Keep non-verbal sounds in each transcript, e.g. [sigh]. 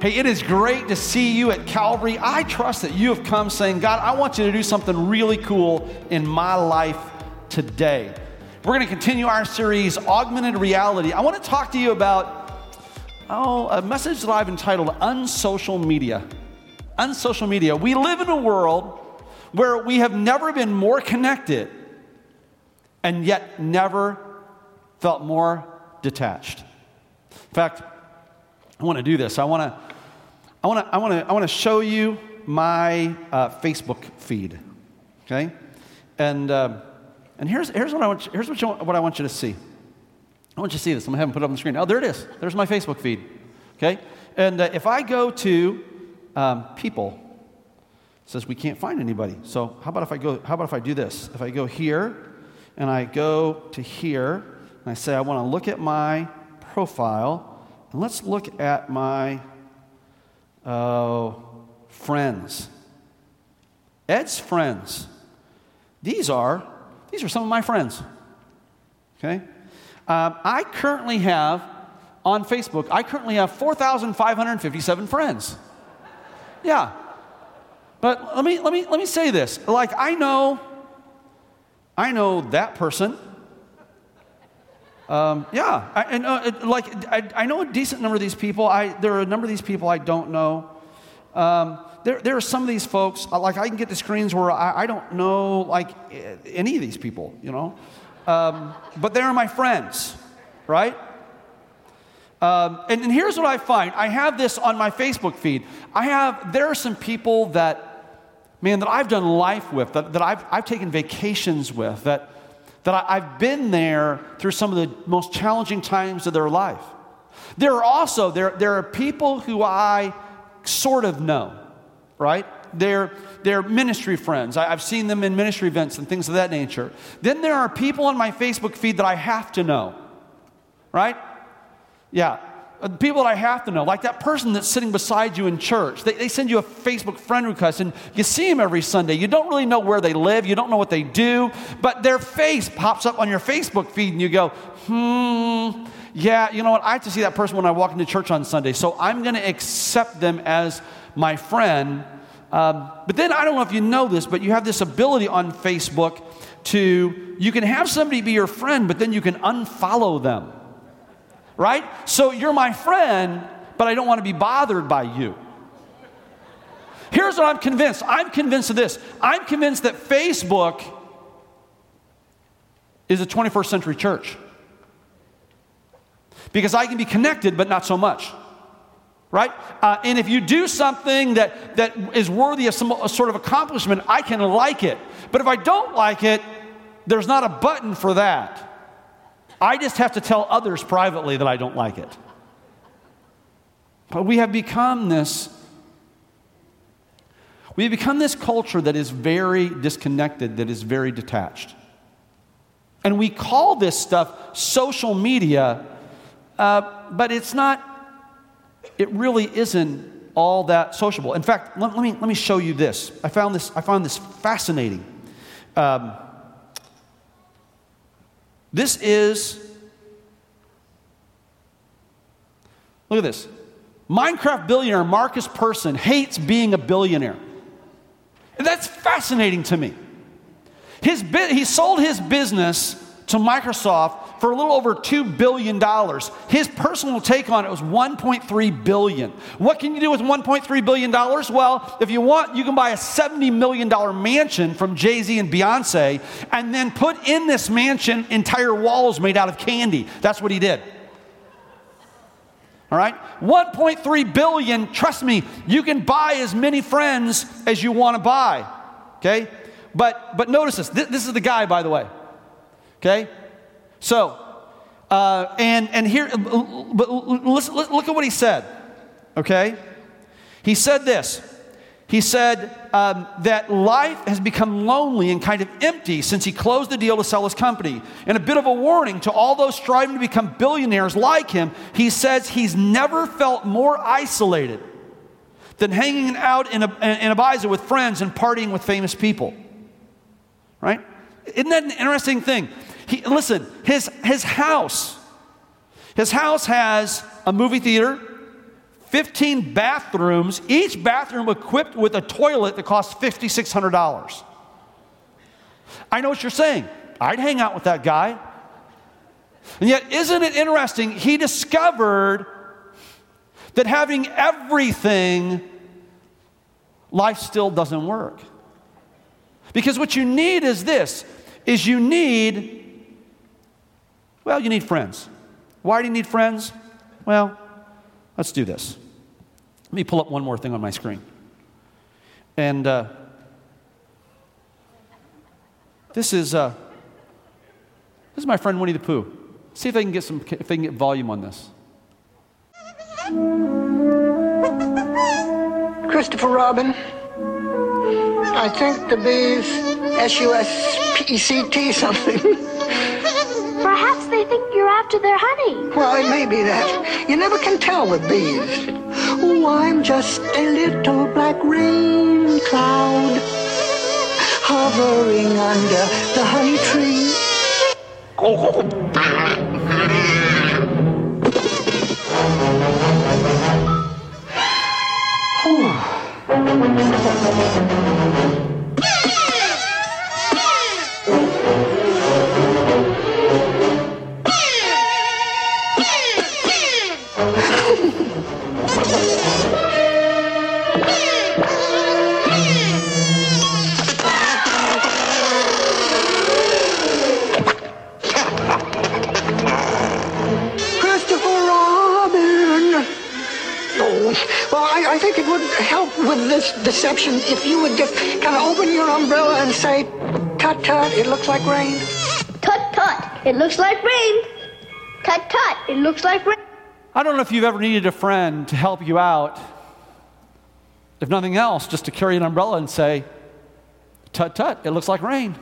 Hey, it is great to see you at Calvary. I trust that you have come saying, God, I want you to do something really cool in my life today. We're going to continue our series, Augmented Reality. I want to talk to you about, oh, a message that I've entitled Unsocial Media. Unsocial Media. We live in a world where we have never been more connected and yet never felt more detached. In fact, I want to do this. I want to, I want to, I want to, I want to show you my uh, Facebook feed. Okay, and uh, and here's here's what I want. You, here's what, you, what I want you to see. I want you to see this. I'm gonna have them put it up on the screen. Oh, there it is. There's my Facebook feed. Okay, and uh, if I go to um, people, says we can't find anybody. So how about if I go? How about if I do this? If I go here, and I go to here, and I say I want to look at my profile, and let's look at my uh, friends. Ed's friends. These are these are some of my friends. Okay, um, I currently have on Facebook. I currently have four thousand five hundred fifty-seven friends. Yeah, but let me let me let me say this. Like I know, I know that person. Um, yeah, I, and uh, like I, I, know a decent number of these people. I, there are a number of these people I don't know. Um, there, there are some of these folks, uh, like I can get to screens where I, I don't know like any of these people, you know. Um, but they are my friends, right? Um, and, and here's what I find. I have this on my Facebook feed. I have, there are some people that, man, that I've done life with, that, that I've, I've taken vacations with, that, that I, have been there through some of the most challenging times of their life. There are also, there, there are people who I sort of know, right? They're, they're ministry friends. I, I've seen them in ministry events and things of that nature. Then there are people on my Facebook feed that I have to know, right? Yeah, uh, people that I have to know, like that person that's sitting beside you in church. They, they, send you a Facebook friend request and you see them every Sunday. You don't really know where they live, you don't know what they do, but their face pops up on your Facebook feed and you go, hmm, yeah, you know what? I have to see that person when I walk into church on Sunday, so I'm going to accept them as my friend. Um, but then I don't know if you know this, but you have this ability on Facebook to, you can have somebody be your friend, but then you can unfollow them right? So you're my friend, but I don't want to be bothered by you. Here's what I'm convinced I'm convinced of this. I'm convinced that Facebook is a 21st century church. Because I can be connected, but not so much. Right? Uh, and if you do something that, that is worthy of some sort of accomplishment, I can like it. But if I don't like it, there's not a button for that. I just have to tell others privately that I don't like it. But we have become this we have become this culture that is very disconnected, that is very detached. And we call this stuff social media, uh, but it's not, it really isn't all that sociable. In fact, let, let, me, let me show you this. I found this, I found this fascinating. Um, this is, look at this. Minecraft billionaire Markus Persson hates being a billionaire. And that's fascinating to me. His, he sold his business to Microsoft for a little over $2 billion. His personal take on it was 1.3 billion. What can you do with $1.3 billion? Well, if you want, you can buy a $70 million mansion from Jay Z and Beyonce and then put in this mansion entire walls made out of candy. That's what he did. All right? 1.3 billion, trust me, you can buy as many friends as you want to buy. Okay? But but notice this. This, this is the guy, by the way. Okay? So, uh, and, and here, but listen, look at what he said, okay? He said this. He said um, that life has become lonely and kind of empty since he closed the deal to sell his company. And a bit of a warning to all those striving to become billionaires like him, he says he's never felt more isolated than hanging out in, a, in Ibiza with friends and partying with famous people. Right? Isn't that an interesting thing? He, listen, his, his house, his house has a movie theater, 15 bathrooms, each bathroom equipped with a toilet that costs $5,600. I know what you're saying. I'd hang out with that guy. And yet, isn't it interesting? He discovered that having everything, life still doesn't work. Because what you need is this is you need well, you need friends. Why do you need friends? Well, let's do this. Let me pull up one more thing on my screen. And uh, this is uh, this is my friend Winnie the Pooh. See if they can get some if they can get volume on this. Christopher Robin. I think the bees S U S P E C T something. [laughs] Perhaps they think you're after their honey. Well, it may be that. You never can tell with bees. Oh, I'm just a little black rain cloud hovering under the honey tree. Christopher I, I think it would help with this deception if you would just kind of open your umbrella and say, tut tut, it looks like rain. Tut tut, it looks like rain. Tut tut, it looks like rain. I don't know if you've ever needed a friend to help you out. If nothing else, just to carry an umbrella and say, tut tut, it looks like rain.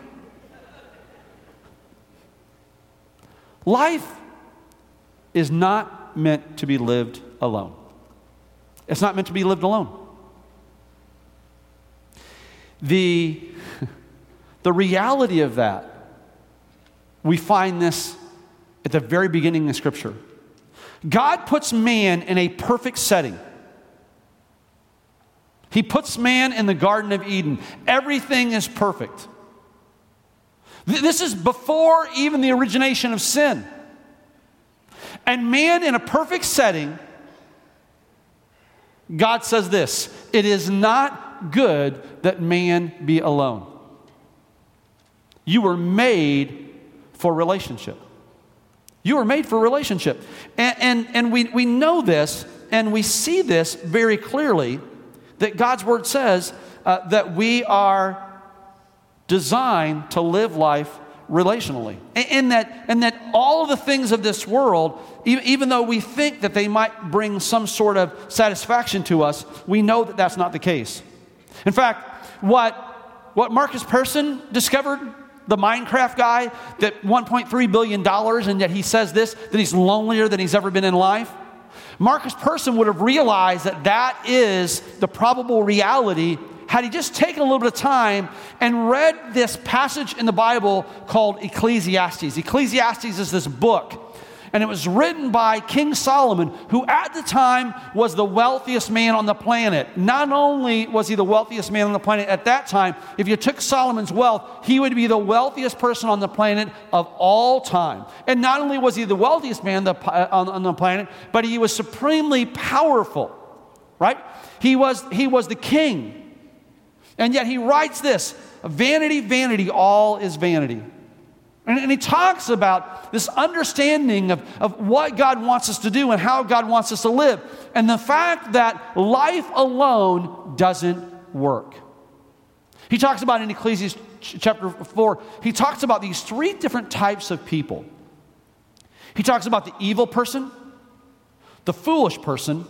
Life is not meant to be lived alone. It's not meant to be lived alone. The, [laughs] the reality of that, we find this at the very beginning of Scripture. God puts man in a perfect setting. He puts man in the Garden of Eden. Everything is perfect. This is before even the origination of sin. And man in a perfect setting, God says this it is not good that man be alone. You were made for relationship. You were made for relationship. And, and, and we, we know this and we see this very clearly that God's word says uh, that we are designed to live life relationally. And, that, and that all of the things of this world, even, even though we think that they might bring some sort of satisfaction to us, we know that that's not the case. In fact, what, what Markus Persson discovered, the Minecraft guy, that $1.3 billion, and yet he says this, that he's lonelier than he's ever been in life. Markus Persson would have realized that that is the probable reality had he just taken a little bit of time and read this passage in the Bible called Ecclesiastes. Ecclesiastes is this book, and it was written by King Solomon, who at the time was the wealthiest man on the planet. Not only was he the wealthiest man on the planet at that time, if you took Solomon's wealth, he would be the wealthiest person on the planet of all time. And not only was he the wealthiest man uh, on, on the planet, but he was supremely powerful, right? He was, he was the king. And yet he writes this vanity, vanity, all is vanity. And, and he talks about this understanding of, of what God wants us to do and how God wants us to live, and the fact that life alone doesn't work. He talks about in Ecclesiastes chapter 4, he talks about these three different types of people. He talks about the evil person, the foolish person,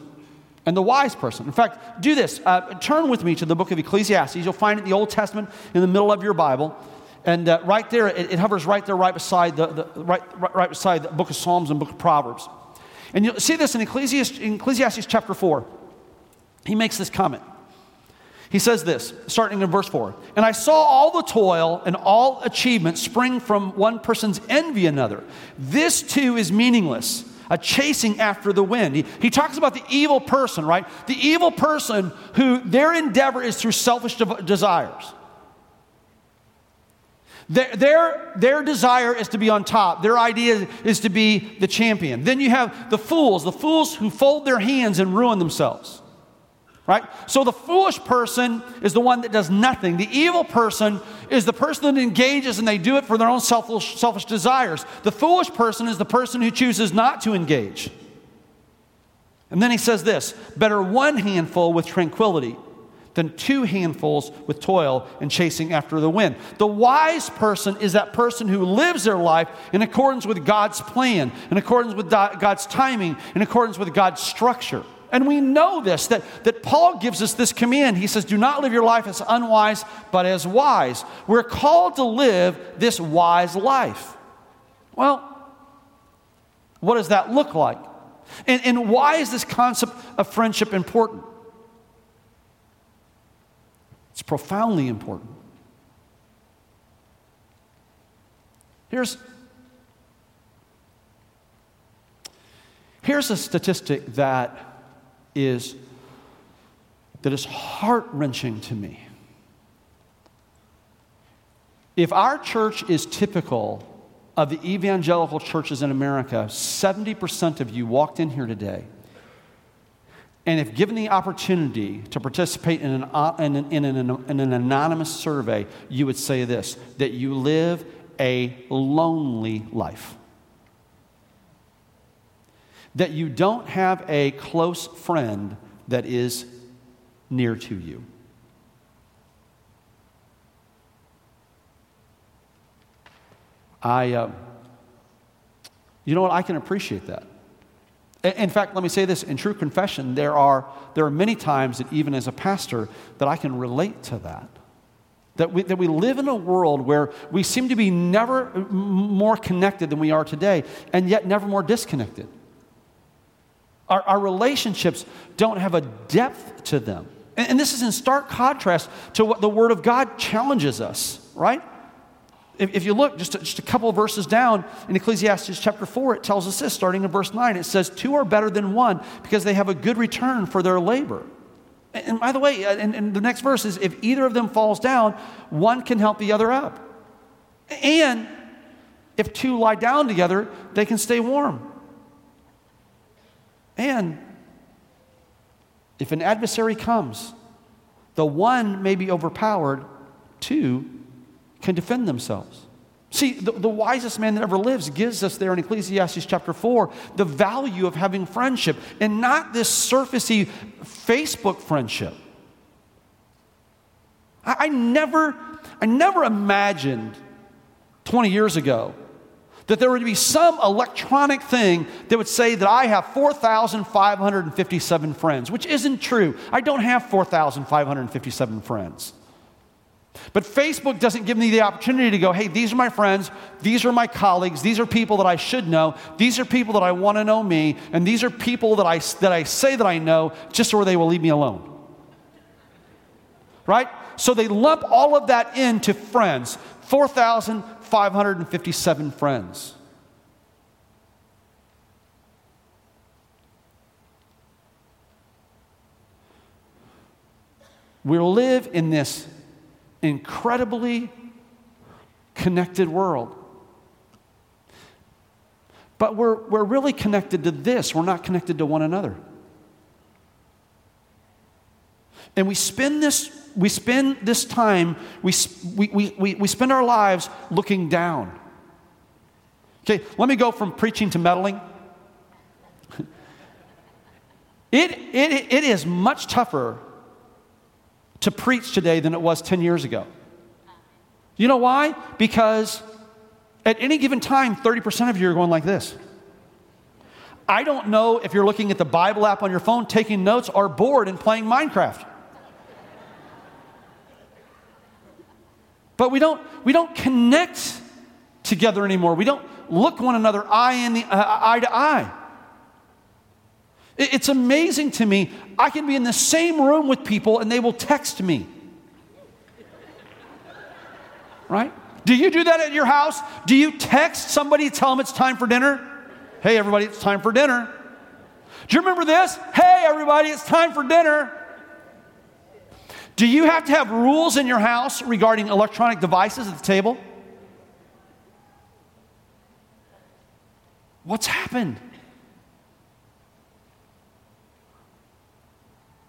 and the wise person. In fact, do this. Uh, turn with me to the book of Ecclesiastes. You'll find it in the Old Testament in the middle of your Bible. And uh, right there, it, it hovers right there, right beside the, the right, right, right beside the book of Psalms and book of Proverbs. And you'll see this in Ecclesiastes, in Ecclesiastes chapter 4. He makes this comment. He says this, starting in verse 4 And I saw all the toil and all achievement spring from one person's envy another. This too is meaningless. A chasing after the wind. He, he talks about the evil person, right? The evil person who their endeavor is through selfish de- desires. Their, their, their desire is to be on top. Their idea is to be the champion. Then you have the fools, the fools who fold their hands and ruin themselves. Right? So the foolish person is the one that does nothing. The evil person is the person that engages and they do it for their own selfish, selfish desires. The foolish person is the person who chooses not to engage. And then he says this better one handful with tranquility than two handfuls with toil and chasing after the wind. The wise person is that person who lives their life in accordance with God's plan, in accordance with God's timing, in accordance with God's structure. And we know this, that, that Paul gives us this command. He says, Do not live your life as unwise, but as wise. We're called to live this wise life. Well, what does that look like? And, and why is this concept of friendship important? It's profoundly important. Here's, here's a statistic that is that is heart wrenching to me. If our church is typical of the evangelical churches in America, 70% of you walked in here today, and if given the opportunity to participate in an, uh, in an, in an, in an anonymous survey, you would say this that you live a lonely life that you don't have a close friend that is near to you. I, uh, you know what? I can appreciate that. In fact, let me say this in true confession, there are, there are many times that even as a pastor that I can relate to that. That we, that we live in a world where we seem to be never more connected than we are today, and yet never more disconnected. Our, our relationships don't have a depth to them. And, and this is in stark contrast to what the Word of God challenges us, right? If, you look just a, just a couple verses down in Ecclesiastes chapter 4, it tells us this, starting in verse 9. It says, Two are better than one because they have a good return for their labor. And, by the way, uh, and, and the next verse is, If either of them falls down, one can help the other up. And if two lie down together, they can stay warm. And if an adversary comes, the one may be overpowered, two can defend themselves. See, the, the, wisest man that ever lives gives us there in Ecclesiastes chapter 4 the value of having friendship and not this surfacey Facebook friendship. I, I never, I never imagined 20 years ago that there would be some electronic thing that would say that I have 4,557 friends, which isn't true. I don't have 4,557 friends. But Facebook doesn't give me the opportunity to go, hey, these are my friends, these are my colleagues, these are people that I should know, these are people that I want to know me, and these are people that I, that I say that I know just so they will leave me alone. Right? So they lump all of that into friends 4,000, 557 friends. We live in this incredibly connected world. But we're, we're really connected to this, we're not connected to one another. And we spend this we spend this time, we, we, we, we spend our lives looking down. Okay, let me go from preaching to meddling. [laughs] It, it, it is much tougher to preach today than it was 10 years ago. You know why? Because at any given time, 30% of you are going like this. I don't know if you're looking at the Bible app on your phone, taking notes, or bored and playing Minecraft. But we don't, we don't connect together anymore. We don't look one another eye, in the, uh, eye to eye. It, it's amazing to me. I can be in the same room with people and they will text me. Right? Do you do that at your house? Do you text somebody, tell them it's time for dinner? Hey, everybody, it's time for dinner. Do you remember this? Hey, everybody, it's time for dinner. Do you have to have rules in your house regarding electronic devices at the table? What's happened?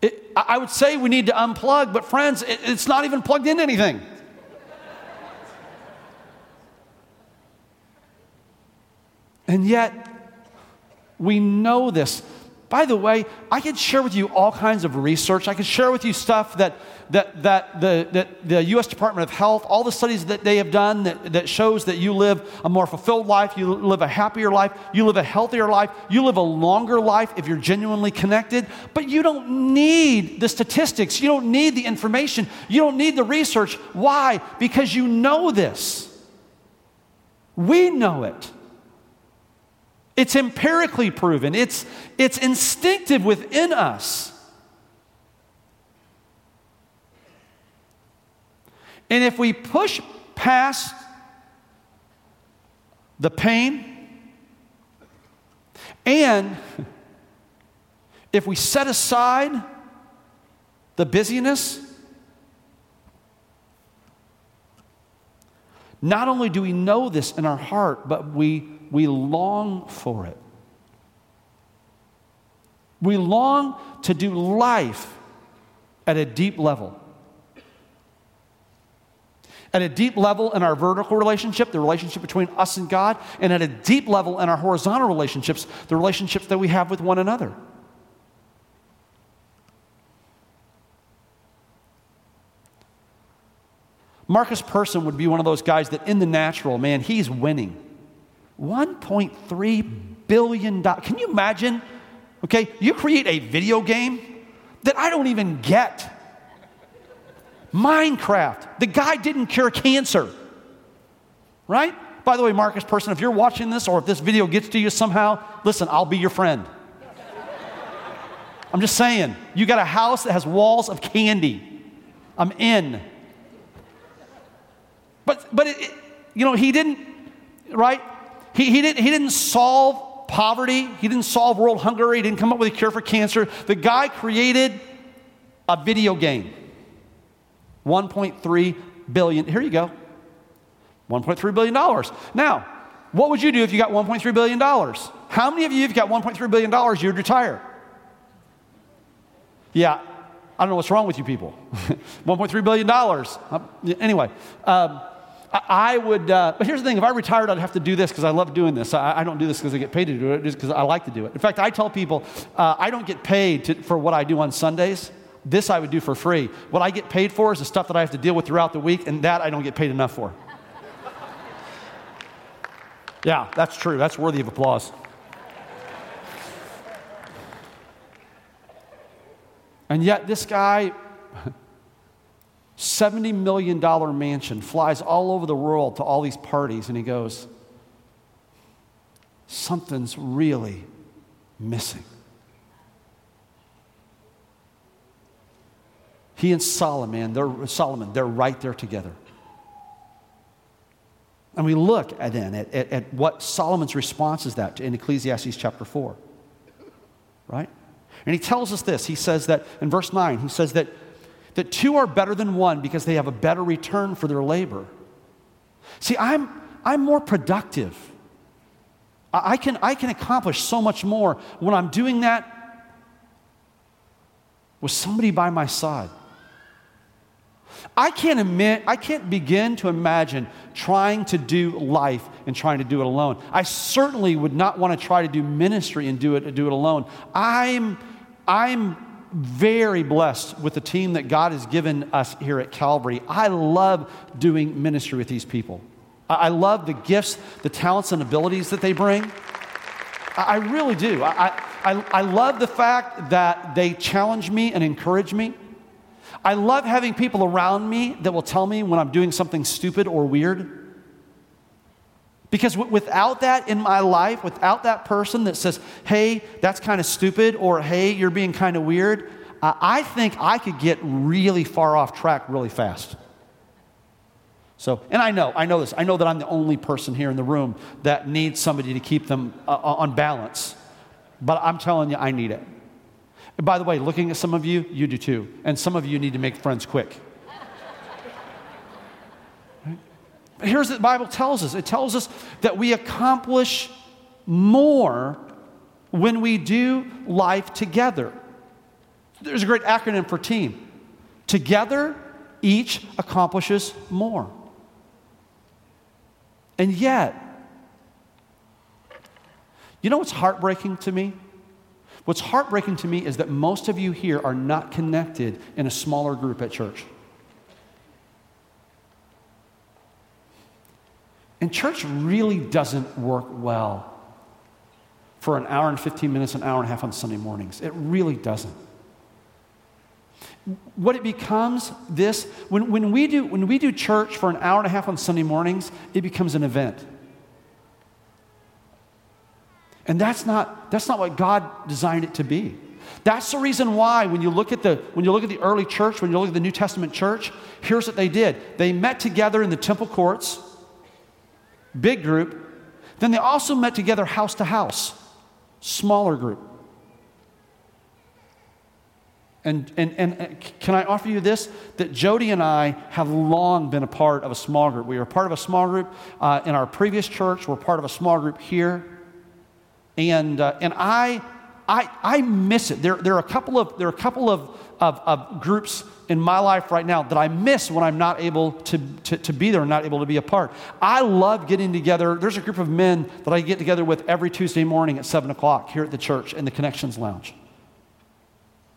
It, I would say we need to unplug, but friends, it, it's not even plugged into anything. and yet, we know this. By the way, I could share with you all kinds of research. I could share with you stuff that, that, that, the, that the U.S. Department of Health, all the studies that they have done that, that shows that you live a more fulfilled life, you live a happier life, you live a healthier life, you live a longer life if you're genuinely connected. But you don't need the statistics, you don't need the information, you don't need the research. Why? Because you know this. We know it. It's empirically proven, it's, it's instinctive within us. And if we push past the pain and if we set aside the busyness, not only do we know this in our heart, but we we long for it. We long to do life at a deep level. At a deep level in our vertical relationship, the relationship between us and God, and at a deep level in our horizontal relationships, the relationships that we have with one another. Markus Persson would be one of those guys that in the natural, man, he's winning. $1.3 billion. Can you imagine? Okay, you create a video game that I don't even get. Minecraft. The guy didn't cure cancer. Right? By the way, Markus Persson, if you're watching this or if this video gets to you somehow, listen, I'll be your friend. I'm just saying, you got a house that has walls of candy. I'm in. But, but it, you know, he didn't, right? He, he, didn't, he didn't solve poverty, he didn't solve world hunger, he didn't come up with a cure for cancer. The guy created a video game. 1.3 billion. Here you go. 1.3 billion dollars. Now, what would you do if you got 1.3 billion dollars? How many of you, if you got 1.3 billion dollars, you'd retire? Yeah, I don't know what's wrong with you people. [laughs] 1.3 billion dollars. Uh, anyway, um, I would, uh, but here's the thing if I retired, I'd have to do this because I love doing this. I, I don't do this because I get paid to do it, just because I like to do it. In fact, I tell people uh, I don't get paid to, for what I do on Sundays. This I would do for free. What I get paid for is the stuff that I have to deal with throughout the week, and that I don't get paid enough for. [laughs] yeah, that's true. That's worthy of applause. And yet, this guy [laughs] $70 million mansion, flies all over the world to all these parties, and he goes, Something's really missing. He and Solomon, they're, Solomon, they're right there together. And we look at then at, at, at what Solomon's response is that in Ecclesiastes chapter 4. Right? And he tells us this. He says that in verse 9, he says that that two are better than one because they have a better return for their labor. See, I'm, I'm more productive. I can, I can accomplish so much more when I'm doing that with somebody by my side. I can't admit, I can't begin to imagine trying to do life and trying to do it alone. I certainly would not want to try to do ministry and do it, do it alone. I'm, I'm very blessed with the team that God has given us here at Calvary. I love doing ministry with these people. I love the gifts, the talents, and abilities that they bring. I really do. I, I, I love the fact that they challenge me and encourage me. I love having people around me that will tell me when I'm doing something stupid or weird. Because w- without that in my life, without that person that says, hey, that's kind of stupid, or hey, you're being kind of weird, uh, I think I could get really far off track really fast. So, and I know, I know this. I know that I'm the only person here in the room that needs somebody to keep them uh, on balance. But I'm telling you, I need it. And by the way, looking at some of you, you do too. And some of you need to make friends quick. Right? Here's what the Bible tells us it tells us that we accomplish more when we do life together. There's a great acronym for team. Together, each accomplishes more. And yet, you know what's heartbreaking to me? What's heartbreaking to me is that most of you here are not connected in a smaller group at church. And church really doesn't work well for an hour and 15 minutes, an hour and a half on Sunday mornings. It really doesn't. What it becomes this, when, when, we do, when we do church for an hour and a half on Sunday mornings, it becomes an event. And that's not, that's not what God designed it to be. That's the reason why when you look at the when you look at the early church, when you look at the New Testament church, here's what they did. They met together in the temple courts, big group. Then they also met together house to house, smaller group. And, and, and can I offer you this? That Jody and I have long been a part of a small group. We were part of a small group uh, in our previous church. We're part of a small group here. And, uh, and I, I, I miss it. There, there are a couple of, there are a couple of, of, of groups in my life right now that I miss when I'm not able to, to, to be there and not able to be a part. I love getting together. There's a group of men that I get together with every Tuesday morning at 7 o'clock here at the church in the Connections Lounge.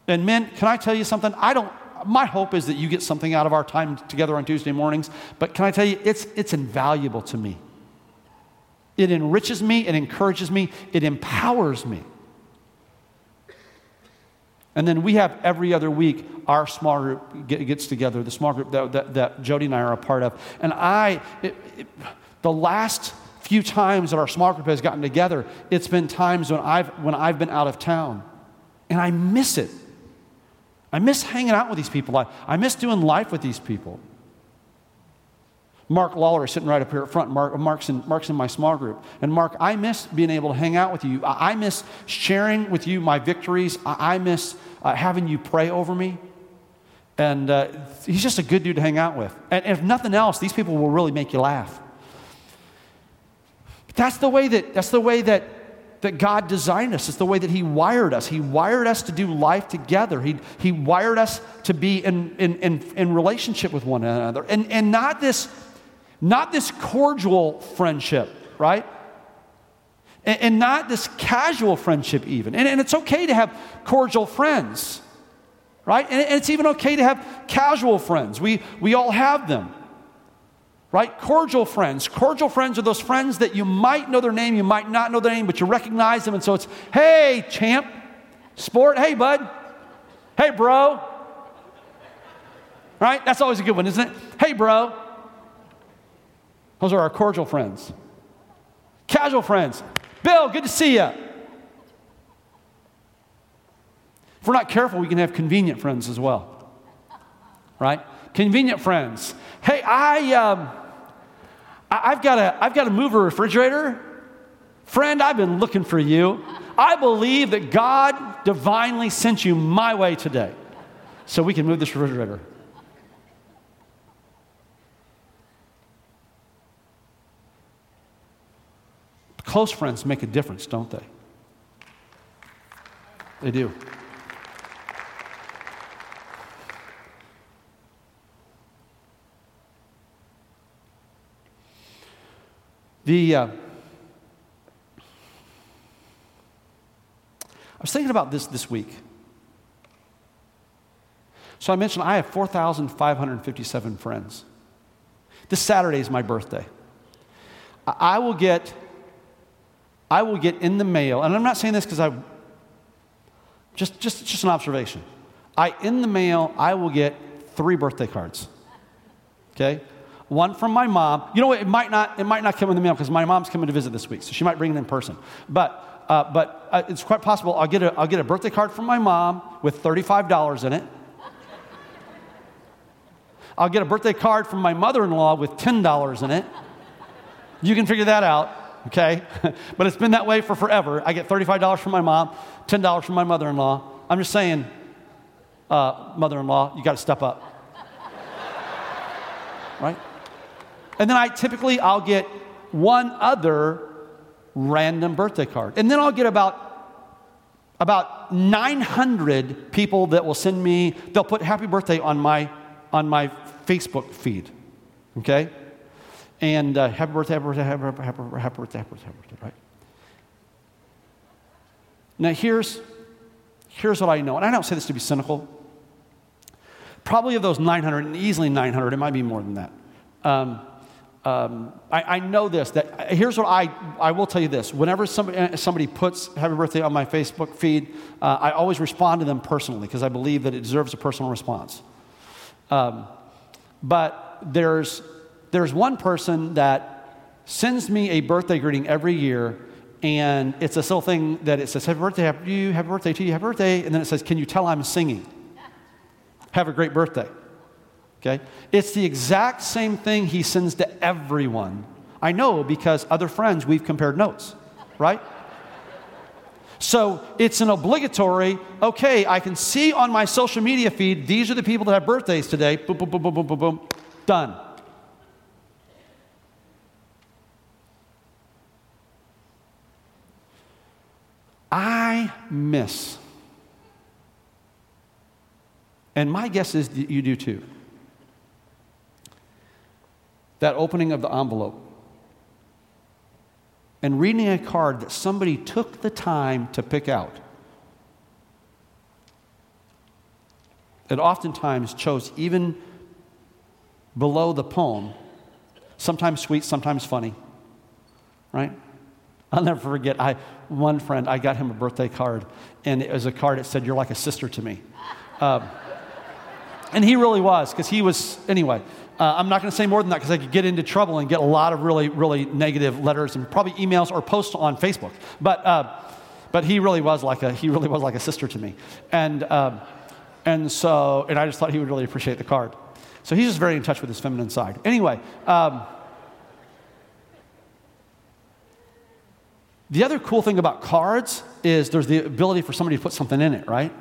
And men, can I tell you something? I don't, my hope is that you get something out of our time together on Tuesday mornings, but can I tell you, it's, it's invaluable to me. It enriches me, it encourages me, it empowers me. And then we have every other week our small group gets together, the small group that, that, that Jody and I are a part of. And I, it, it, the last few times that our small group has gotten together, it's been times when I've, when I've been out of town. And I miss it. I miss hanging out with these people. I, I miss doing life with these people. Mark Lawler is sitting right up here at front. Mark, Mark's, in, Mark's in my small group. And Mark, I miss being able to hang out with you. I, I miss sharing with you my victories. I, I miss uh, having you pray over me. And uh, he's just a good dude to hang out with. And, and if nothing else, these people will really make you laugh. But that's the way that, that's the way that, that God designed us. It's the way that He wired us. He wired us to do life together. He, he wired us to be in, in, in, in relationship with one another. And, and not this not this cordial friendship, right? And, and not this casual friendship, even. And, and, it's okay to have cordial friends, right? And, and it's even okay to have casual friends. We, we all have them, right? Cordial friends. Cordial friends are those friends that you might know their name, you might not know their name, but you recognize them. And so it's, hey, champ, sport, hey, bud, hey, bro. Right? That's always a good one, isn't it? Hey, bro. Those are our cordial friends. Casual friends. Bill, good to see you. If we're not careful, we can have convenient friends as well. Right? Convenient friends. Hey, I, um, I, have got a, I've got to move a refrigerator. Friend, I've been looking for you. I believe that God divinely sent you my way today so we can move this refrigerator. Close friends make a difference, don't they? They do. The, uh, I was thinking about this this week. So I mentioned I have 4,557 friends. This Saturday is my birthday. I will get I will get in the mail, and I'm not saying this because I, just, just, just an observation. I, in the mail, I will get three birthday cards. Okay? One from my mom. You know what? It might not, it might not come in the mail because my mom's coming to visit this week, so she might bring it in person. But, uh, but uh, it's quite possible I'll get, a, I'll get a birthday card from my mom with $35 in it. I'll get a birthday card from my mother in law with $10 in it. You can figure that out, okay? [laughs] but it's been that way for forever. I get $35 from my mom, $10 from my mother in law. I'm just saying, uh, mother in law, you got to step up. [laughs] right? And then I typically I'll get one other random birthday card. And then I'll get about about 900 people that will send me they'll put happy birthday on my on my Facebook feed. Okay? And uh, happy birthday, happy birthday, happy birthday, happy birthday, happy birthday, happy birthday, happy birthday, right? Now here's here's what I know, and I don't say this to be cynical. Probably of those 900, and easily 900, it might be more than that. Um, um, I, I, know this that here's what I, I will tell you this whenever somebody, somebody puts happy birthday on my facebook feed uh, i always respond to them personally because i believe that it deserves a personal response um, but there's there's one person that sends me a birthday greeting every year and it's a little thing that it says happy birthday happy you happy birthday to you happy birthday and then it says can you tell i'm singing have a great birthday Okay? It's the exact same thing he sends to everyone. I know because other friends, we've compared notes, right? So it's an obligatory, okay, I can see on my social media feed, these are the people that have birthdays today. Boom, boom, boom, boom, boom, boom, boom. Done. I miss, and my guess is that you do too that opening of the envelope and reading a card that somebody took the time to pick out. It oftentimes chose even below the poem, sometimes sweet, sometimes funny, right? I'll never forget. I one friend, I got him a birthday card, and it was a card that said, "You're like a sister to me," um, and he really was, because he was anyway. Uh, I'm not going to say more than that because I could get into trouble and get a lot of really, really negative letters and probably emails or posts on Facebook. But, uh, but he really was like a he really was like a sister to me, and um, and so and I just thought he would really appreciate the card. So he's just very in touch with his feminine side. Anyway. Um, the other cool thing about cards is there's the ability for somebody to put something in it, right?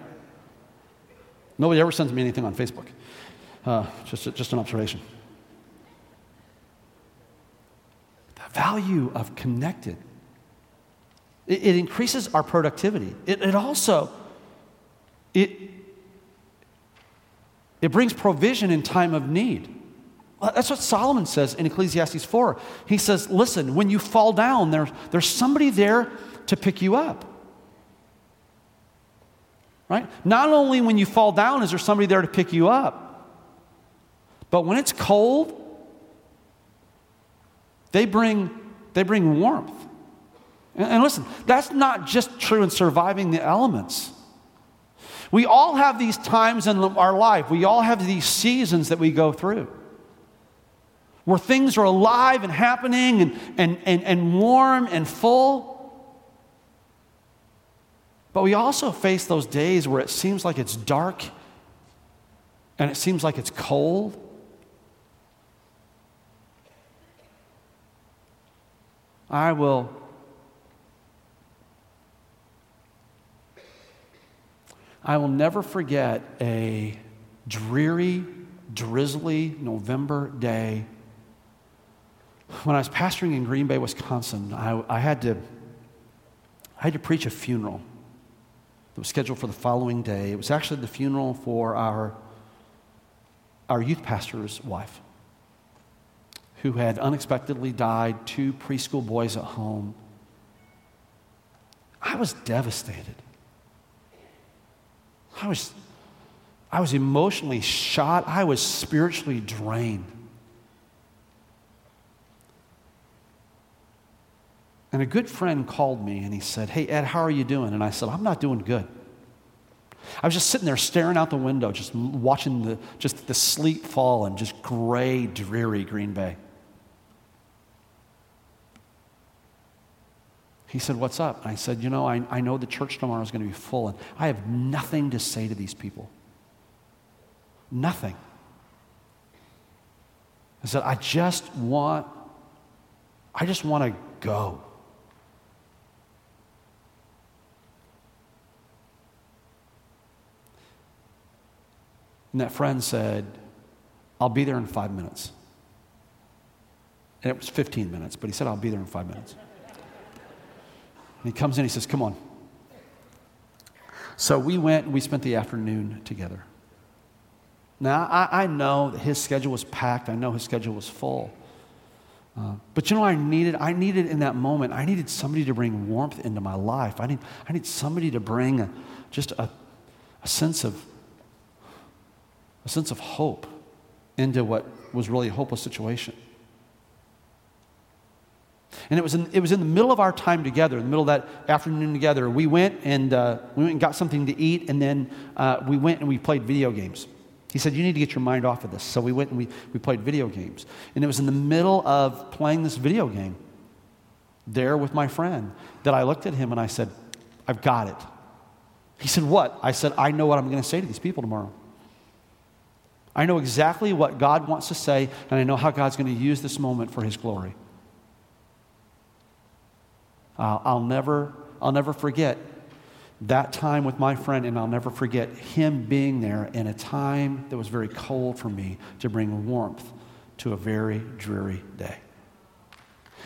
Nobody ever sends me anything on Facebook. Uh, just, just an observation. The value of connected. It, it increases our productivity. It, it also, it, it brings provision in time of need. That's what Solomon says in Ecclesiastes 4. He says, Listen, when you fall down, there, there's somebody there to pick you up. Right? Not only when you fall down is there somebody there to pick you up, but when it's cold, they bring, they bring warmth. And, and listen, that's not just true in surviving the elements. We all have these times in our life, we all have these seasons that we go through where things are alive and happening and, and, and, and warm and full. But we also face those days where it seems like it's dark and it seems like it's cold I will I will never forget a dreary, drizzly November day when I was pastoring in Green Bay, Wisconsin. I, I, had to, I had to preach a funeral that was scheduled for the following day. It was actually the funeral for our, our youth pastor's wife who had unexpectedly died, two preschool boys at home. I was devastated. I was, I was emotionally shot. I was spiritually drained. And a good friend called me and he said, Hey, Ed, how are you doing? And I said, I'm not doing good. I was just sitting there staring out the window, just watching the, just the sleet fall and just gray, dreary Green Bay. He said, What's up? I said, You know, I, I know the church tomorrow is going to be full, and I have nothing to say to these people. Nothing. I said, I just want, I just want to go. And that friend said, I'll be there in five minutes. And it was 15 minutes, but he said, I'll be there in five minutes. And he comes in, he says, Come on. So we went and we spent the afternoon together. Now, I, I know that his schedule was packed, I know his schedule was full. Uh, but you know, I needed, I needed in that moment, I needed somebody to bring warmth into my life. I need, I need somebody to bring a, just a, a sense of, a sense of hope into what was really a hopeless situation. And it was, in, it was in the middle of our time together, in the middle of that afternoon together. We went and, uh, we went and got something to eat, and then uh, we went and we played video games. He said, You need to get your mind off of this. So we went and we, we played video games. And it was in the middle of playing this video game there with my friend that I looked at him and I said, I've got it. He said, What? I said, I know what I'm going to say to these people tomorrow. I know exactly what God wants to say, and I know how God's going to use this moment for His glory. Uh, I'll, never, I'll never forget that time with my friend, and I'll never forget him being there in a time that was very cold for me to bring warmth to a very dreary day.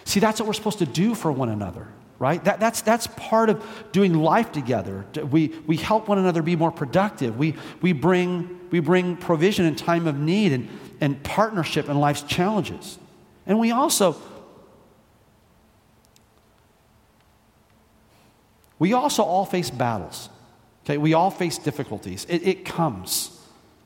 See, that's what we're supposed to do for one another, right? That, that's, that's part of doing life together. We, we help one another be more productive. We, we, bring, we bring provision in time of need and, and partnership in life's challenges. And we also We also all face battles. Okay, we all face difficulties. It, it comes.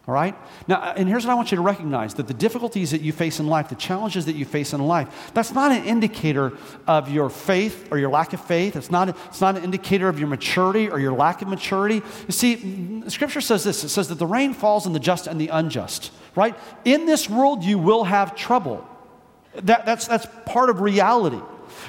All right? Now, uh, and here's what I want you to recognize that the difficulties that you face in life, the challenges that you face in life, that's not an indicator of your faith or your lack of faith. It's not, it's not an indicator of your maturity or your lack of maturity. You see, Scripture says this it says that the rain falls on the just and the unjust, right? In this world, you will have trouble. That, that's, that's part of reality.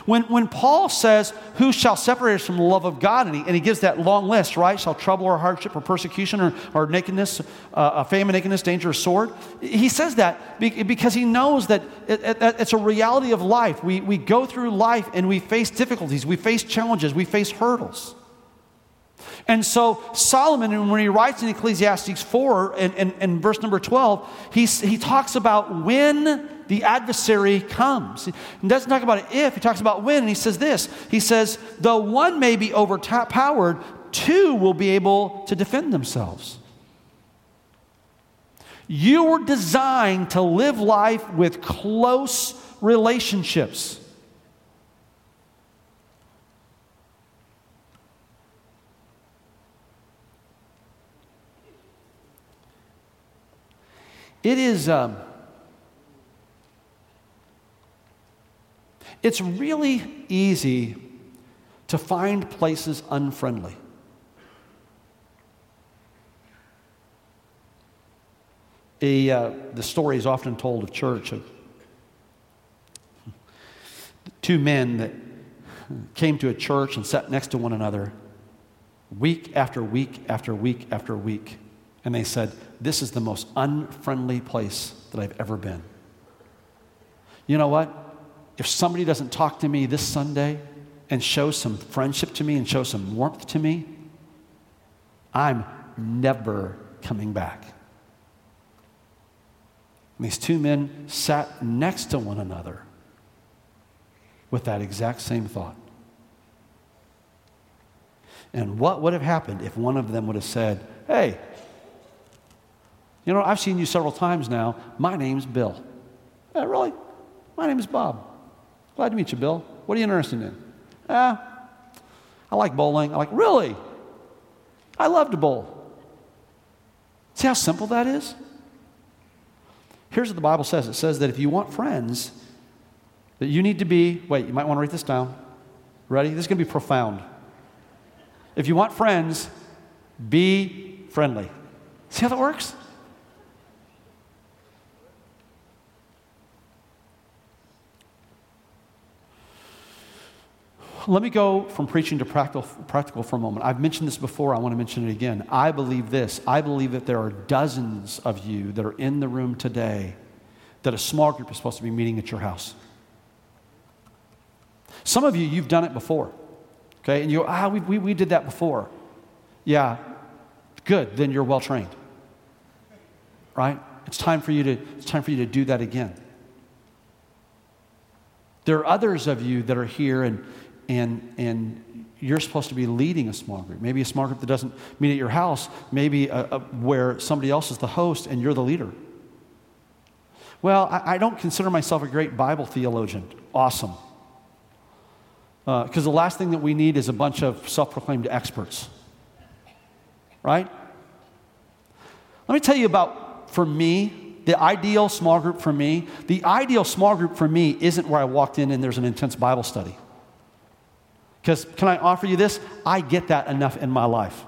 When, when Paul says, Who shall separate us from the love of God? And he, and he gives that long list, right? Shall trouble or hardship or persecution or, or nakedness, uh, famine, nakedness, danger, or sword? He says that because he knows that it, it, it's a reality of life. We, we go through life and we face difficulties, we face challenges, we face hurdles. And so Solomon, when he writes in Ecclesiastes 4 and, and, and verse number 12, he, he talks about when the adversary comes. He doesn't talk about if, he talks about when. And he says this He says, though one may be overpowered, two will be able to defend themselves. You were designed to live life with close relationships. It is, um, it's really easy to find places unfriendly. A, uh, the story is often told of church of two men that came to a church and sat next to one another week after week after week after week. And they said, This is the most unfriendly place that I've ever been. You know what? If somebody doesn't talk to me this Sunday and show some friendship to me and show some warmth to me, I'm never coming back. And these two men sat next to one another with that exact same thought. And what would have happened if one of them would have said, Hey, you know, I've seen you several times now. My name's Bill. Really? My name is Bob. Glad to meet you, Bill. What are you interested in? Ah, I like bowling. I like, really? I love to bowl. See how simple that is? Here's what the Bible says it says that if you want friends, that you need to be, wait, you might want to write this down. Ready? This is going to be profound. If you want friends, be friendly. See how that works? Let me go from preaching to practical, practical for a moment. I've mentioned this before. I want to mention it again. I believe this. I believe that there are dozens of you that are in the room today that a small group is supposed to be meeting at your house. Some of you, you've done it before, okay? And you go, ah, we, we, we did that before. Yeah, good, then you're well trained, right? It's time for you to, it's time for you to do that again. There are others of you that are here and, and, and you're supposed to be leading a small group. Maybe a small group that doesn't meet at your house, maybe a, a, where somebody else is the host and you're the leader. Well, I, I don't consider myself a great Bible theologian. Awesome. Because uh, the last thing that we need is a bunch of self proclaimed experts. Right? Let me tell you about, for me, the ideal small group for me. The ideal small group for me isn't where I walked in and there's an intense Bible study. Because, can I offer you this? I get that enough in my life.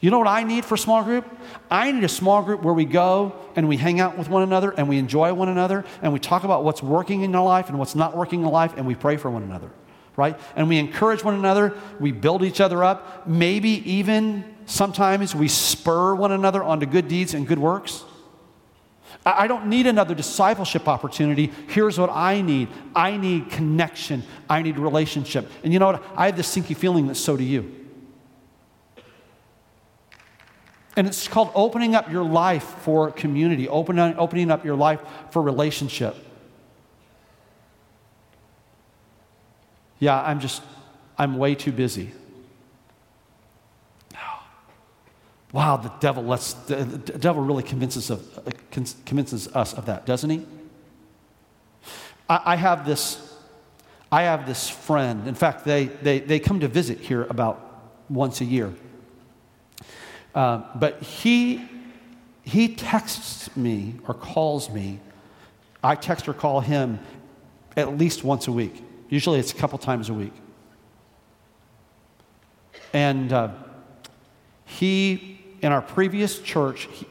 You know what I need for a small group? I need a small group where we go and we hang out with one another and we enjoy one another and we talk about what's working in our life and what's not working in life and we pray for one another, right? And we encourage one another, we build each other up. Maybe even sometimes we spur one another onto good deeds and good works. I don't need another discipleship opportunity. Here's what I need I need connection, I need relationship. And you know what? I have this sinky feeling that so do you. And it's called opening up your life for community, opening, opening up your life for relationship. Yeah, I'm just, I'm way too busy. Wow, the devil lets, the, the devil really convinces, of, convinces us of that, doesn't he? I, I, have this, I have this friend. In fact, they, they, they come to visit here about once a year. Uh, but he, he texts me or calls me. I text or call him at least once a week. Usually it's a couple times a week. And uh, he, in our previous church, he,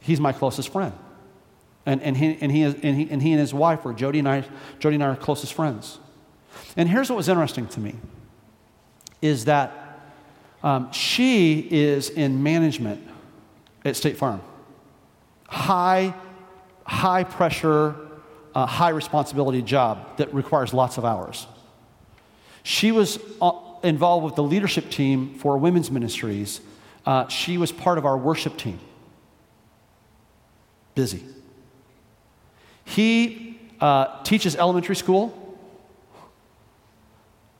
he's my closest friend. And, and, he, and, he, and, he, and he and his wife were, Jody and I, Jody and I are closest friends. And here's what was interesting to me is that um, she is in management at State Farm. High, high pressure, uh, high responsibility job that requires lots of hours. She was uh, involved with the leadership team for women's ministries. Uh, she was part of our worship team. Busy. He uh, teaches elementary school,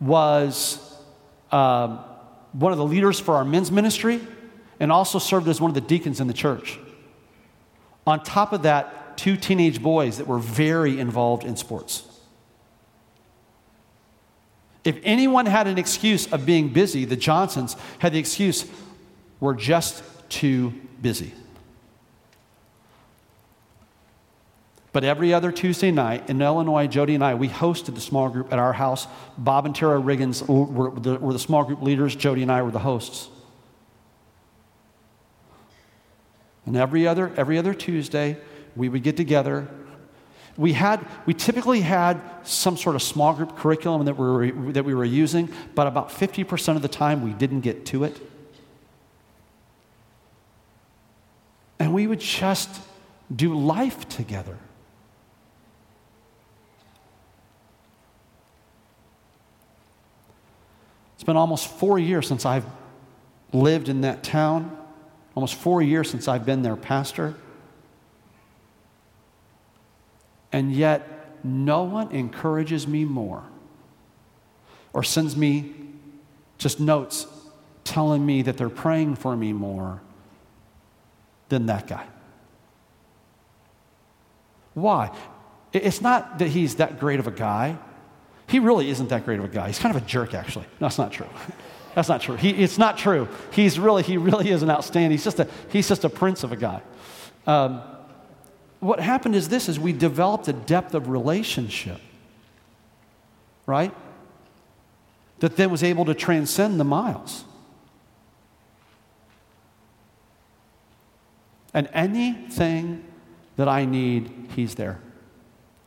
was um, one of the leaders for our men's ministry and also served as one of the deacons in the church. On top of that, two teenage boys that were very involved in sports. If anyone had an excuse of being busy, the Johnsons had the excuse, we're just too busy. But every other Tuesday night in Illinois, Jody and I, we hosted the small group at our house. Bob and Tara Riggins were the, were the small group leaders. Jody and I were the hosts. And every other, every other Tuesday, we would get together. We, had, we typically had some sort of small group curriculum that we, were, that we were using, but about 50% of the time we didn't get to it. And we would just do life together. It's been almost four years since I've lived in that town, almost four years since I've been their pastor. And yet, no one encourages me more or sends me just notes telling me that they're praying for me more than that guy. Why? It's not that he's that great of a guy. He really isn't that great of a guy. He's kind of a jerk, actually. No, that's not true. [laughs] That's not true. He, it's not true. He's really, he really is an outstanding, he's just a, he's just a prince of a guy. Um, what happened is this, is we developed a depth of relationship, right? That then was able to transcend the miles. And anything that I need, he's there.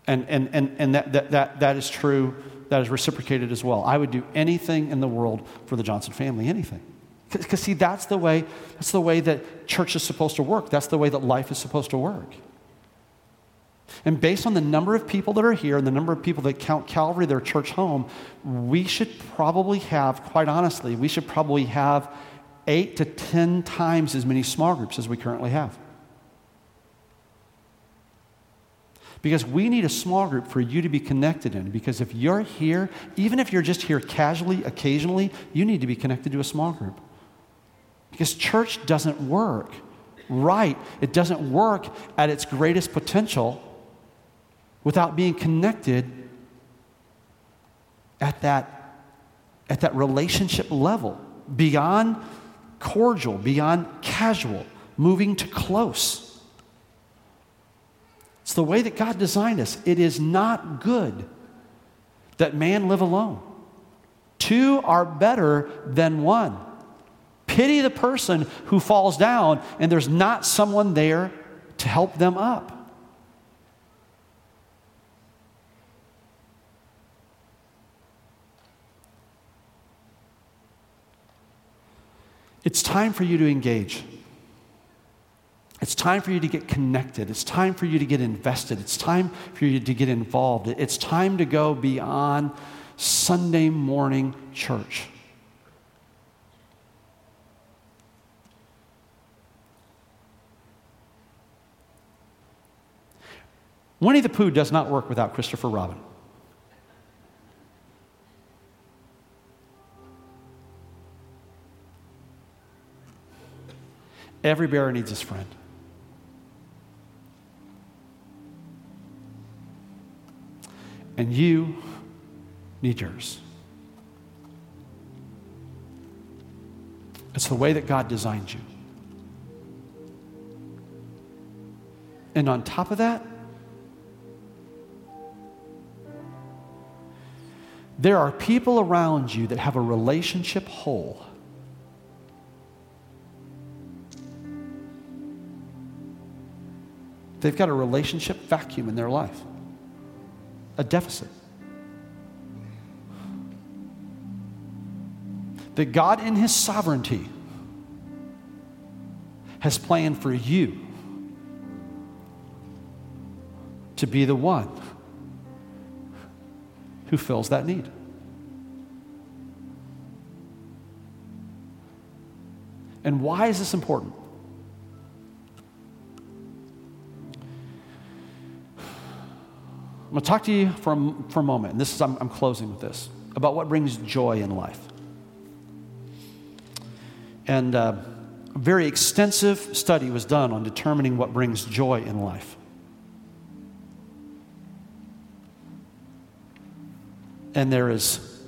And, and, and, and that, that, that, that is true, that is reciprocated as well. I would do anything in the world for the Johnson family, anything. Because, see, that's the, way, that's the way that church is supposed to work. That's the way that life is supposed to work. And based on the number of people that are here and the number of people that count Calvary their church home, we should probably have, quite honestly, we should probably have eight to 10 times as many small groups as we currently have. Because we need a small group for you to be connected in. Because if you're here, even if you're just here casually, occasionally, you need to be connected to a small group. Because church doesn't work right, it doesn't work at its greatest potential without being connected at that, at that relationship level, beyond cordial, beyond casual, moving to close. It's the way that God designed us. It is not good that man live alone. Two are better than one. Pity the person who falls down and there's not someone there to help them up. It's time for you to engage. It's time for you to get connected. It's time for you to get invested. It's time for you to get involved. It's time to go beyond Sunday morning church. Winnie the Pooh does not work without Christopher Robin. Every bearer needs his friend. And you need yours. It's the way that God designed you. And on top of that, there are people around you that have a relationship hole They've got a relationship vacuum in their life, a deficit. That God, in His sovereignty, has planned for you to be the one who fills that need. And why is this important? I'm going to talk to you for a, for a moment, and this is, I'm, I'm closing with this, about what brings joy in life. And uh, a very extensive study was done on determining what brings joy in life. And there is,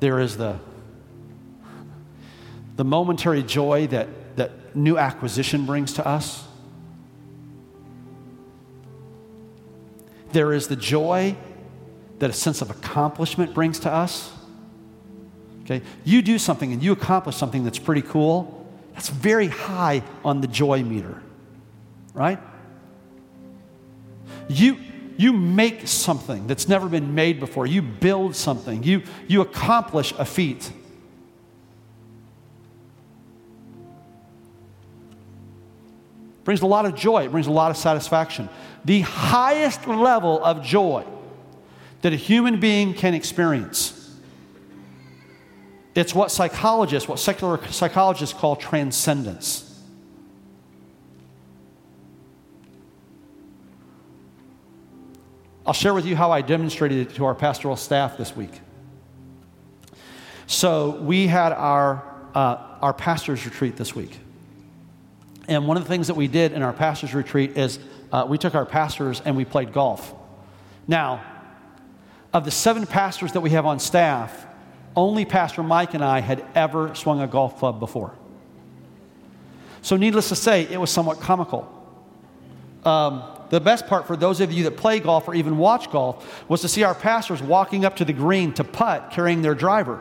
there is the, the momentary joy that, that new acquisition brings to us. There is the joy that a sense of accomplishment brings to us. Okay? You do something and you accomplish something that's pretty cool. That's very high on the joy meter. Right? You you make something that's never been made before. You build something. You you accomplish a feat. brings a lot of joy, it brings a lot of satisfaction the highest level of joy that a human being can experience. It's what psychologists, what secular psychologists call transcendence. I'll share with you how I demonstrated it to our pastoral staff this week. So, we had our, uh, our pastor's retreat this week. And one of the things that we did in our pastor's retreat is uh, we took our pastors and we played golf. Now, of the seven pastors that we have on staff, only Pastor Mike and I had ever swung a golf club before. So, needless to say, it was somewhat comical. Um, the best part for those of you that play golf or even watch golf was to see our pastors walking up to the green to putt carrying their driver.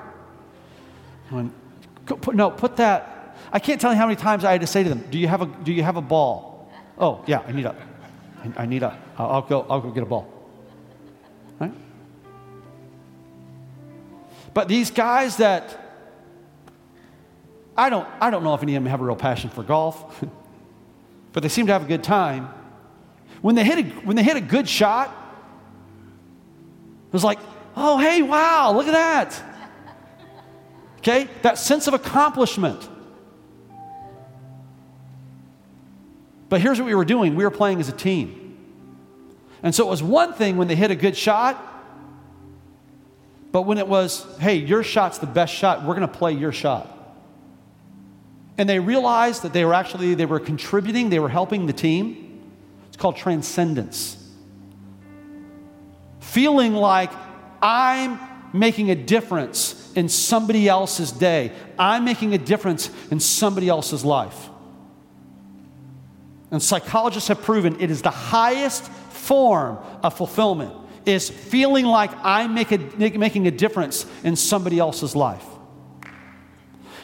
No, put that. I can't tell you how many times I had to say to them, Do you have a, do you have a ball? Oh, yeah, I need a. I need a, I'll go, I'll go get a ball. Right? But these guys that, I don't, I don't know if any of them have a real passion for golf, [laughs] but they seem to have a good time, When they hit a, when they hit a good shot, it was like, oh, hey, wow, look at that. Okay? That sense of accomplishment. But here's what we were doing we were playing as a team. And so it was one thing when they hit a good shot, but when it was, hey, your shot's the best shot, we're going to play your shot. And they realized that they were actually they were contributing, they were helping the team. It's called transcendence. Feeling like I'm making a difference in somebody else's day. I'm making a difference in somebody else's life. And psychologists have proven it is the highest form of fulfillment is feeling like I'm make a, making a difference in somebody else's life.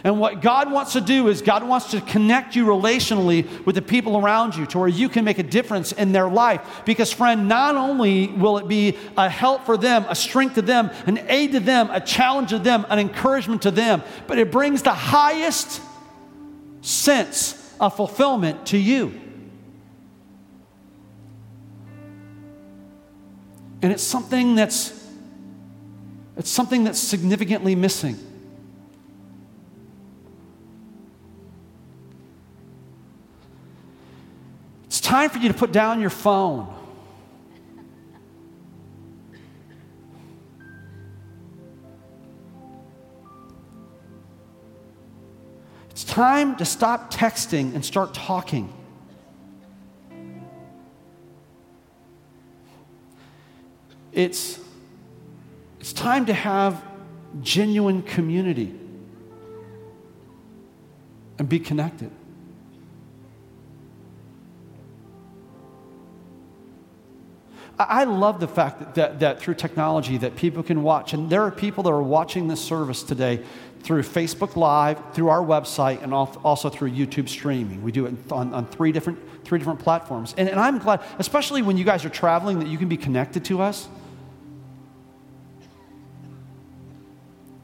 And what God wants to do is, God wants to connect you relationally with the people around you to where you can make a difference in their life. Because, friend, not only will it be a help for them, a strength to them, an aid to them, a challenge to them, an encouragement to them, but it brings the highest sense of fulfillment to you. And it's something that's it's something that's significantly missing. It's time for you to put down your phone. It's time to stop texting and start talking. It's, it's time to have genuine community and be connected. I love the fact that, that, that, through technology that people can watch, and there are people that are watching this service today through Facebook Live, through our website, and also through YouTube streaming. We do it on, on three, different, three different platforms. And, and I'm glad, especially when you guys are traveling, that you can be connected to us.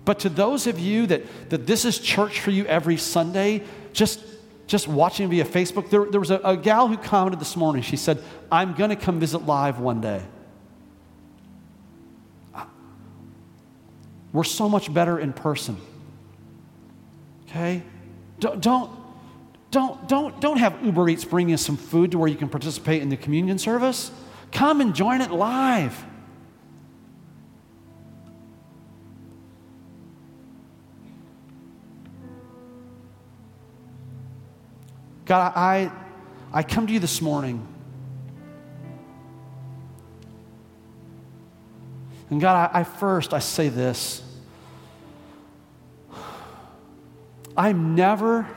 But to those of you that, that this is church for you every Sunday, just, just watching via Facebook, there, there was a, a gal who commented this morning. She said, I'm going to come visit live one day. We're so much better in person. Okay? Don't, don't, don't, don't, don't have Uber Eats bring you some food to where you can participate in the communion service. Come and join it live. God, I, I come to you this morning. And God, I, I first, I say this. I'm never,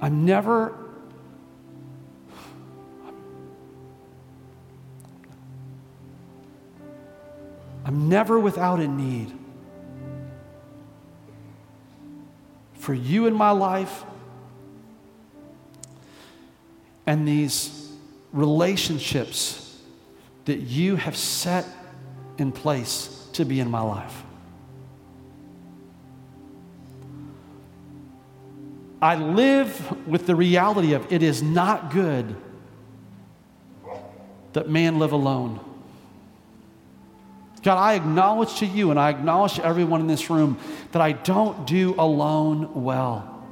I'm never I'm never without a need. For you in my life and these relationships that you have set in place to be in my life. I live with the reality of it is not good that man live alone. God, I acknowledge to you and I acknowledge to everyone in this room that I don't do alone well.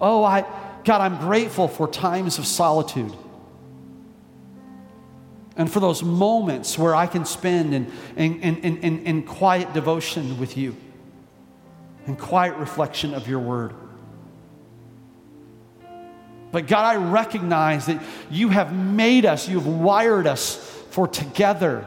Oh, I, God, I'm grateful for times of solitude and for those moments where I can spend in, in, in, in, in quiet devotion with you and quiet reflection of your word. But God, I recognize that you have made us, you have wired us for together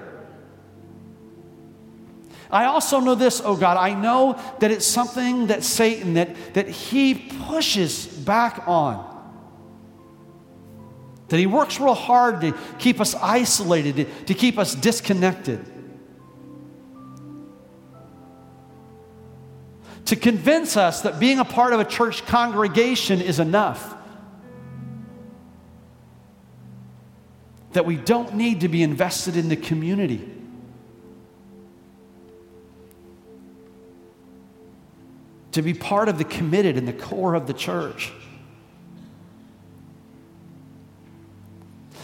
I also know this, oh God, I know that it's something that Satan, that, that he pushes back on. That he works real hard to keep us isolated, to, to keep us disconnected. To convince us that being a part of a church congregation is enough. That we don't need to be invested in the community. To be part of the committed and the core of the church.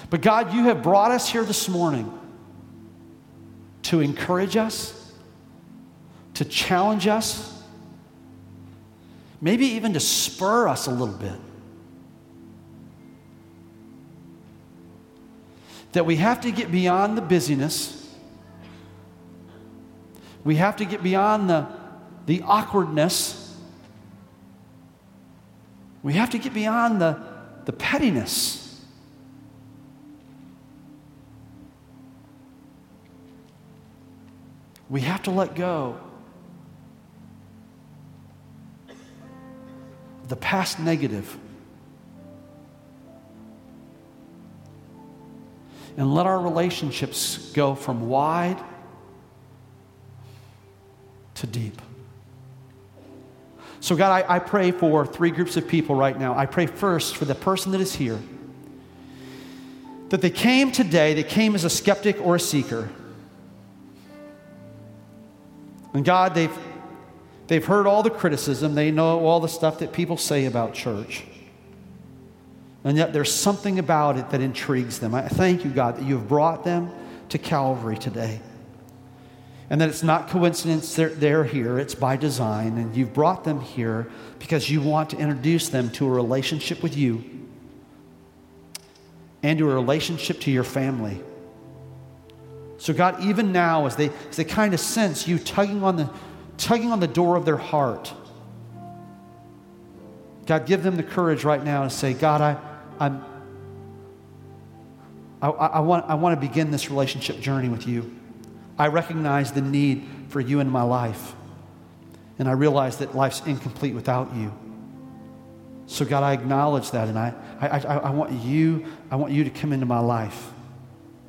But God, you have brought us here this morning to encourage us, to challenge us, maybe even to spur us a little bit. That we have to get beyond the busyness. We have to get beyond the, the awkwardness. We have to get beyond the, the pettiness. We have to let go the past negative and let our relationships go from wide to deep. So, God, I, I, pray for three groups of people right now. I pray first for the person that is here that they came today, they came as a skeptic or a seeker. And God, they've, they've heard all the criticism, they know all the stuff that people say about church. And yet there's something about it that intrigues them. I thank you, God, that you have brought them to Calvary today. And that it's not coincidence they're, they're here, it's by design. And you've brought them here because you want to introduce them to a relationship with you and to a relationship to your family. So, God, even now, as they, as they kind of sense you tugging on, the, tugging on the door of their heart, God, give them the courage right now to say, God, I, I'm, I, I, want, I want to begin this relationship journey with you. I recognize the need for you in my life. And I realize that life's incomplete without you. So, God, I acknowledge that, and I, I, I, I want you, I want you to come into my life.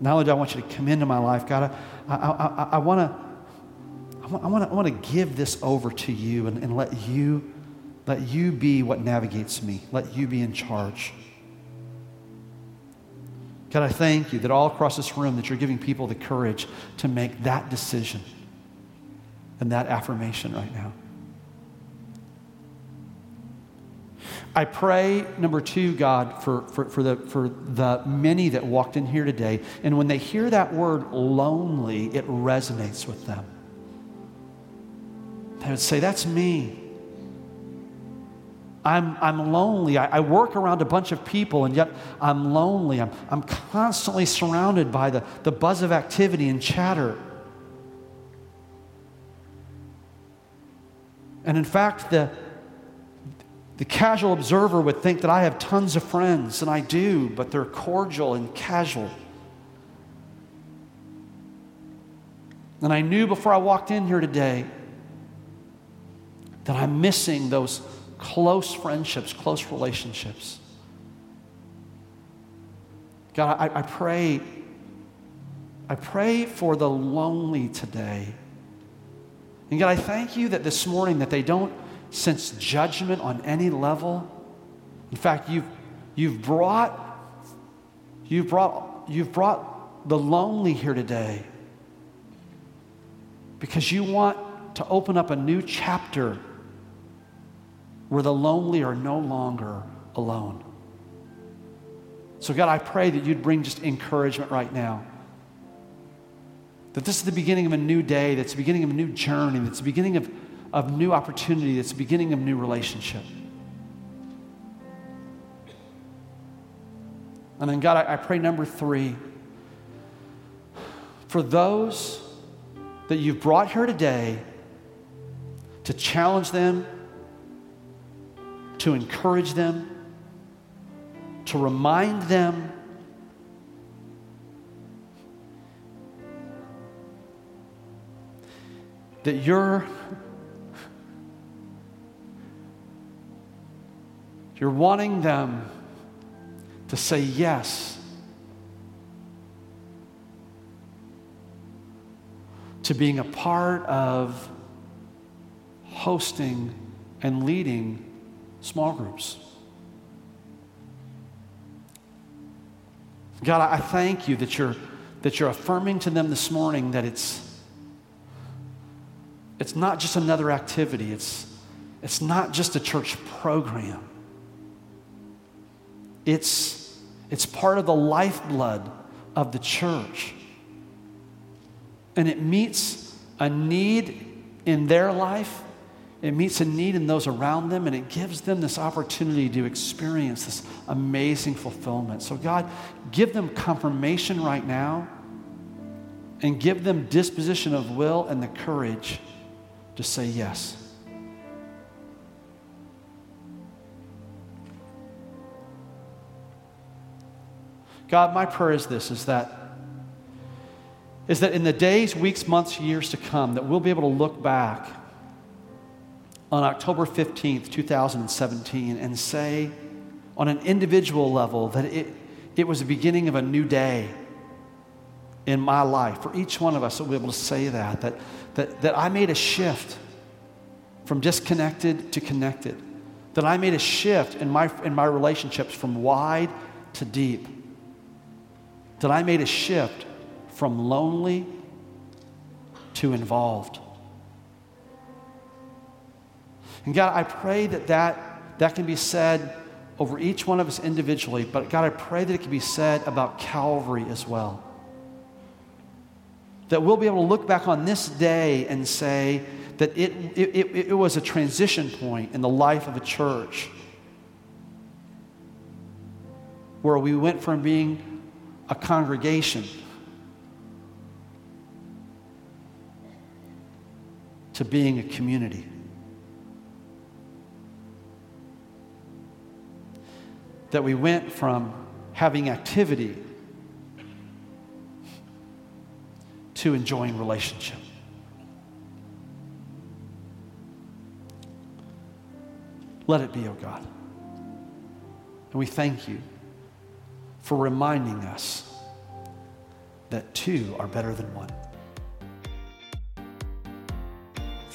Not only do I want you to come into my life, God, I, I, I, I want to I want, I want to give this over to you and, and let you let you be what navigates me. Let you be in charge. God, I thank you that all across this room that you're giving people the courage to make that decision and that affirmation right now. I pray, number two, God, for, for, for, the, for the many that walked in here today. And when they hear that word lonely, it resonates with them. They would say, That's me. I'm, I'm lonely. I, I, work around a bunch of people, and yet I'm lonely. I'm, I'm constantly surrounded by the, the buzz of activity and chatter. And in fact, the, the casual observer would think that I have tons of friends, and I do, but they're cordial and casual. And I knew before I walked in here today that I'm missing those close friendships, close relationships. God, I, I pray, I pray for the lonely today. And God, I thank you that this morning that they don't sense judgment on any level. In fact, you've, you've, brought, you've, brought, you've brought the lonely here today because you want to open up a new chapter where the lonely are no longer alone. So, God, I pray that you'd bring just encouragement right now. That this is the beginning of a new day, that's the beginning of a new journey, that's the beginning of of new opportunity, that's the beginning of new relationship. And then, God, I, I pray number three for those that you've brought here today to challenge them, to encourage them, to remind them that you're You're wanting them to say yes to being a part of hosting and leading small groups. God, I thank you that you're, that you're affirming to them this morning that it's, it's not just another activity, it's, It's not just a church program. It's, it's part of the lifeblood of the church. And it meets a need in their life, it meets a need in those around them, and it gives them this opportunity to experience this amazing fulfillment. So, God, give them confirmation right now and give them disposition of will and the courage to say yes. God, my prayer is this is that is that in the days, weeks, months, years to come, that we'll be able to look back on October 15th, 2017, and say, on an individual level, that it, it was the beginning of a new day in my life. For each one of us, we'll be able to say that, that, that, that I made a shift from disconnected to connected, that I made a shift in my, in my relationships from wide to deep that I made a shift from lonely to involved. And God, I pray that that, that can be said over each one of us individually, but God, I pray that it can be said about Calvary as well. That we'll be able to look back on this day and say that it, it, it, it was a transition point in the life of a church where we went from being a congregation to being a community. That we went from having activity to enjoying relationship. Let it be, O oh God. And we thank you for reminding us that two are better than one.